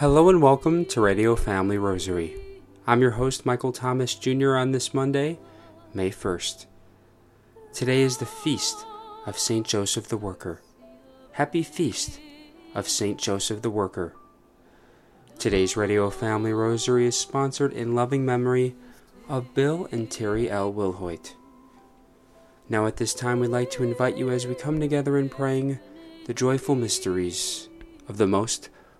Hello and welcome to Radio Family Rosary. I'm your host, Michael Thomas Jr., on this Monday, May 1st. Today is the feast of St. Joseph the Worker. Happy Feast of St. Joseph the Worker. Today's Radio Family Rosary is sponsored in loving memory of Bill and Terry L. Wilhoit. Now, at this time, we'd like to invite you as we come together in praying the joyful mysteries of the Most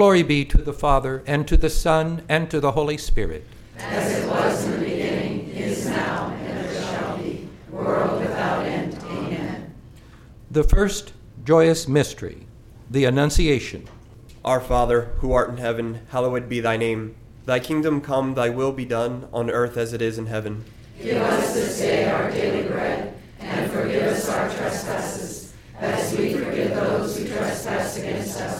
Glory be to the Father, and to the Son, and to the Holy Spirit. As it was in the beginning, is now, and ever shall be, world without end. Amen. The first joyous mystery, the Annunciation. Our Father, who art in heaven, hallowed be thy name. Thy kingdom come, thy will be done, on earth as it is in heaven. Give us this day our daily bread, and forgive us our trespasses, as we forgive those who trespass against us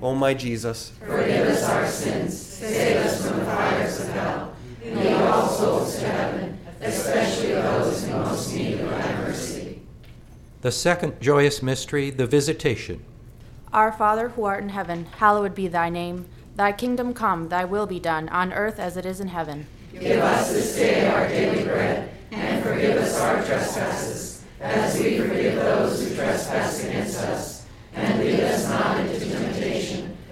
O my Jesus, Forgive us our sins, save us from the fires of hell. Lead all souls to heaven, especially those in most need of thy mercy. The second joyous mystery, the Visitation. Our Father who art in heaven, hallowed be thy name. Thy kingdom come, thy will be done, on earth as it is in heaven. Give us this day our daily bread, and forgive us our trespasses, as we forgive those who trespass against us. And lead us not into temptation,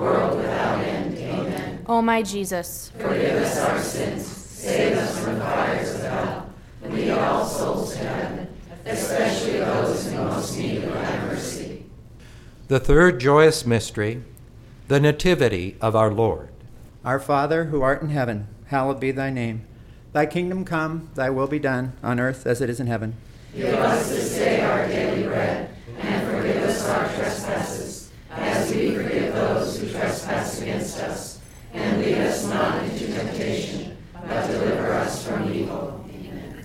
world without end. Amen. O my Jesus, Forgive us our sins, save us from the fires of hell, and lead all souls to heaven, especially those in most need of thy mercy. The third joyous mystery, the Nativity of our Lord. Our Father, who art in heaven, hallowed be thy name. Thy kingdom come, thy will be done, on earth as it is in heaven. Give us this day our daily bread, and forgive us our trespasses, as we forgive those who trespass against us. And lead us not into temptation, but deliver us from evil. Amen.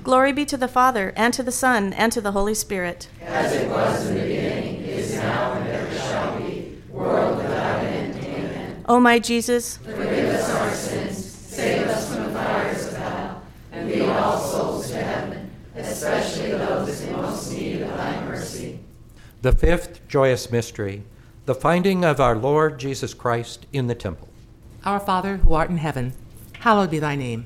Glory be to the Father, and to the Son, and to the Holy Spirit. As it was in the beginning, is now, and ever shall be, world without end. Amen. O my Jesus, Forgive us our sins, save us from the fires of hell, and lead all souls to heaven, especially those in most need of thy mercy. The fifth joyous mystery, the finding of our Lord Jesus Christ in the temple. Our Father, who art in heaven, hallowed be thy name.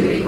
we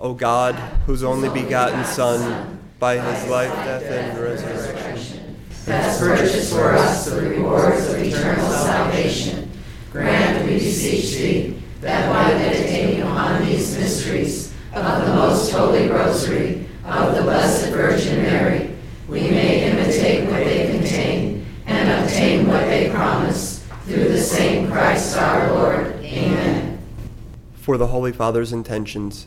O God, whose only begotten Son, by his life, death, and resurrection, has purchased for us the rewards of eternal salvation. Grant, we beseech thee, that by meditating upon these mysteries of the most holy rosary of the Blessed Virgin Mary, we may imitate what they contain and obtain what they promise. Through the same Christ our Lord. Amen. for the Holy Father's intentions.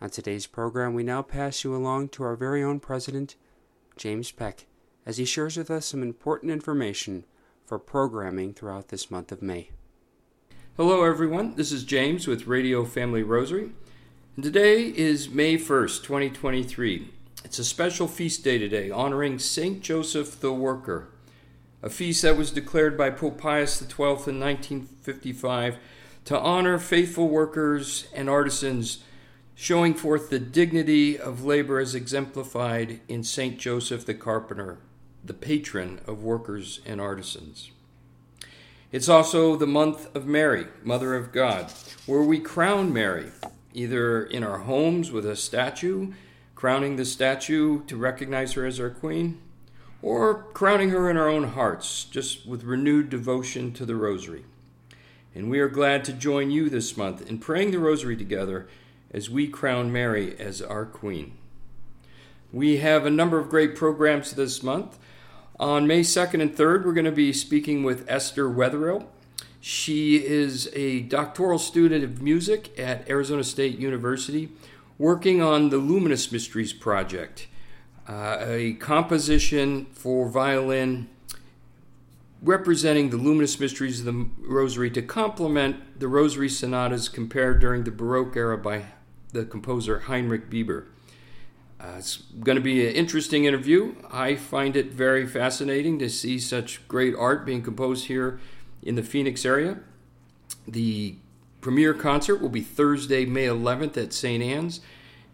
On today's program, we now pass you along to our very own President, James Peck, as he shares with us some important information for programming throughout this month of May. Hello, everyone. This is James with Radio Family Rosary. And today is May 1st, 2023. It's a special feast day today, honoring St. Joseph the Worker, a feast that was declared by Pope Pius XII in 1955 to honor faithful workers and artisans, showing forth the dignity of labor as exemplified in St. Joseph the Carpenter, the patron of workers and artisans. It's also the month of Mary, Mother of God, where we crown Mary, either in our homes with a statue, crowning the statue to recognize her as our queen, or crowning her in our own hearts, just with renewed devotion to the rosary. And we are glad to join you this month in praying the rosary together as we crown Mary as our queen. We have a number of great programs this month. On May 2nd and 3rd, we're going to be speaking with Esther Wetherill. She is a doctoral student of music at Arizona State University, working on the Luminous Mysteries Project, uh, a composition for violin representing the luminous mysteries of the Rosary to complement the Rosary sonatas compared during the Baroque era by the composer Heinrich Biber. Uh, it's going to be an interesting interview. I find it very fascinating to see such great art being composed here in the Phoenix area. The premiere concert will be Thursday, May 11th at St. Anne's.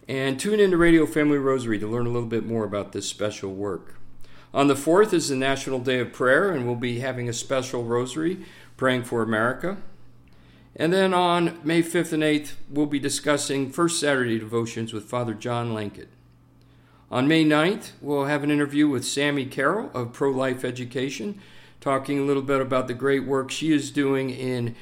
And tune in to Radio Family Rosary to learn a little bit more about this special work. On the 4th is the National Day of Prayer, and we'll be having a special rosary praying for America. And then on May 5th and 8th, we'll be discussing First Saturday devotions with Father John Lankeit. On May 9th, we'll have an interview with Sammy Carroll of Pro Life Education, talking a little bit about the great work she is doing in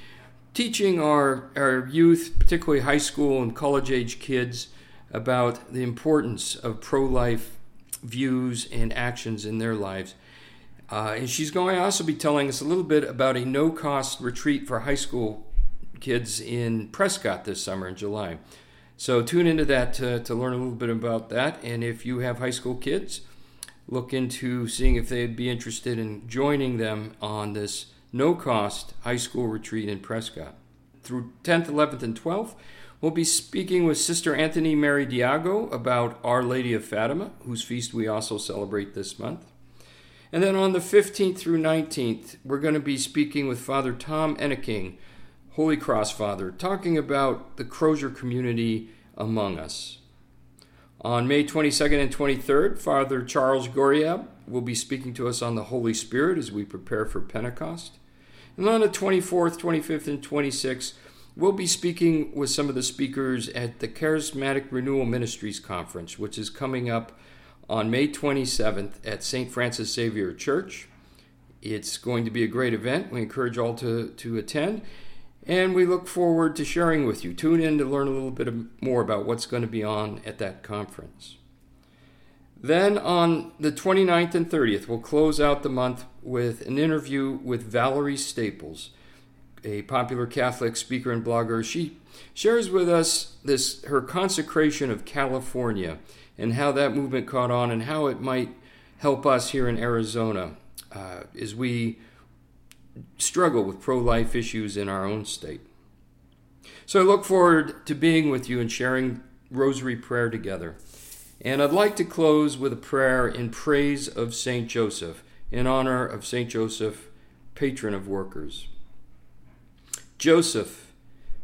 teaching our, our youth, particularly high school and college age kids, about the importance of pro life views and actions in their lives. Uh, and she's going to also be telling us a little bit about a no cost retreat for high school kids in Prescott this summer in July. So tune into that to, to learn a little bit about that. And if you have high school kids, look into seeing if they'd be interested in joining them on this no cost high school retreat in Prescott. Through 10th, 11th, and 12th, we'll be speaking with Sister Anthony Mary Diago about Our Lady of Fatima, whose feast we also celebrate this month. And then on the 15th through 19th, we're going to be speaking with Father Tom Enneking, Holy Cross Father, talking about the Crosier community among us. On May 22nd and 23rd, Father Charles Goraieb will be speaking to us on the Holy Spirit as we prepare for Pentecost. And on the 24th, 25th, and 26th, we'll be speaking with some of the speakers at the Charismatic Renewal Ministries Conference, which is coming up on May 27th at St. Francis Xavier Church. It's going to be a great event. We encourage all to, to attend, and we look forward to sharing with you. Tune in to learn a little bit more about what's going to be on at that conference. Then on the 29th and 30th, we'll close out the month with an interview with Valerie Staples, a popular Catholic speaker and blogger. She shares with us this her consecration of California and how that movement caught on and how it might help us here in Arizona uh, as we struggle with pro-life issues in our own state. So I look forward to being with you and sharing rosary prayer together. And I'd like to close with a prayer in praise of St. Joseph, in honor of St. Joseph, patron of workers. Joseph,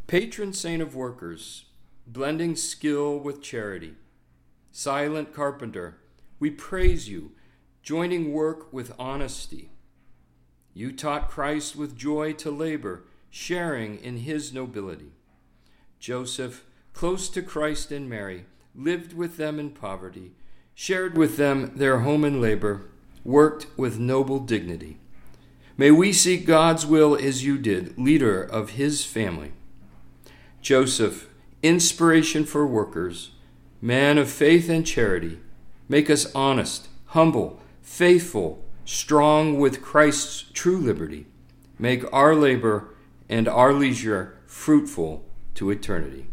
patron saint of workers, blending skill with charity, silent carpenter, we praise you, joining work with honesty. You taught Christ with joy to labor, sharing in his nobility. Joseph, close to Christ and Mary, lived with them in poverty, shared with them their home and labor, worked with noble dignity. May we seek God's will as you did, leader of his family. Joseph, inspiration for workers, man of faith and charity, make us honest, humble, faithful, strong with Christ's true liberty. Make our labor and our leisure fruitful to eternity.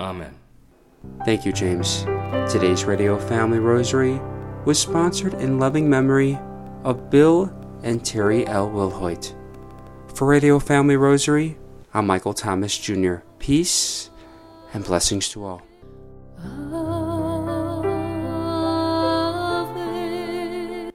Amen. Thank you, James. Today's Radio Family Rosary was sponsored in loving memory of Bill and Terry L. Wilhoit. For Radio Family Rosary, I'm Michael Thomas Jr. Peace and blessings to all.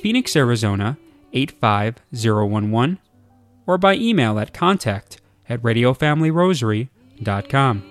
Phoenix, Arizona 85011, or by email at contact at radiofamilyrosary.com.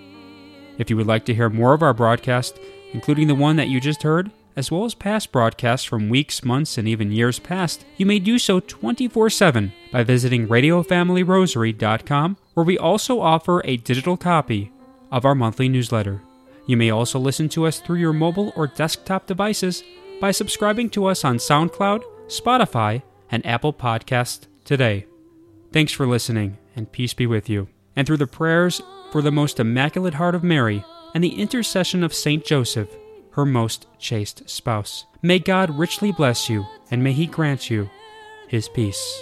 If you would like to hear more of our broadcast, including the one that you just heard, as well as past broadcasts from weeks, months, and even years past, you may do so 24 7 by visiting RadioFamilyRosary.com, where we also offer a digital copy of our monthly newsletter. You may also listen to us through your mobile or desktop devices by subscribing to us on SoundCloud, Spotify, and Apple Podcast today. Thanks for listening, and peace be with you. And through the prayers for the most immaculate heart of Mary and the intercession of Saint Joseph, her most chaste spouse. May God richly bless you, and may He grant you His peace.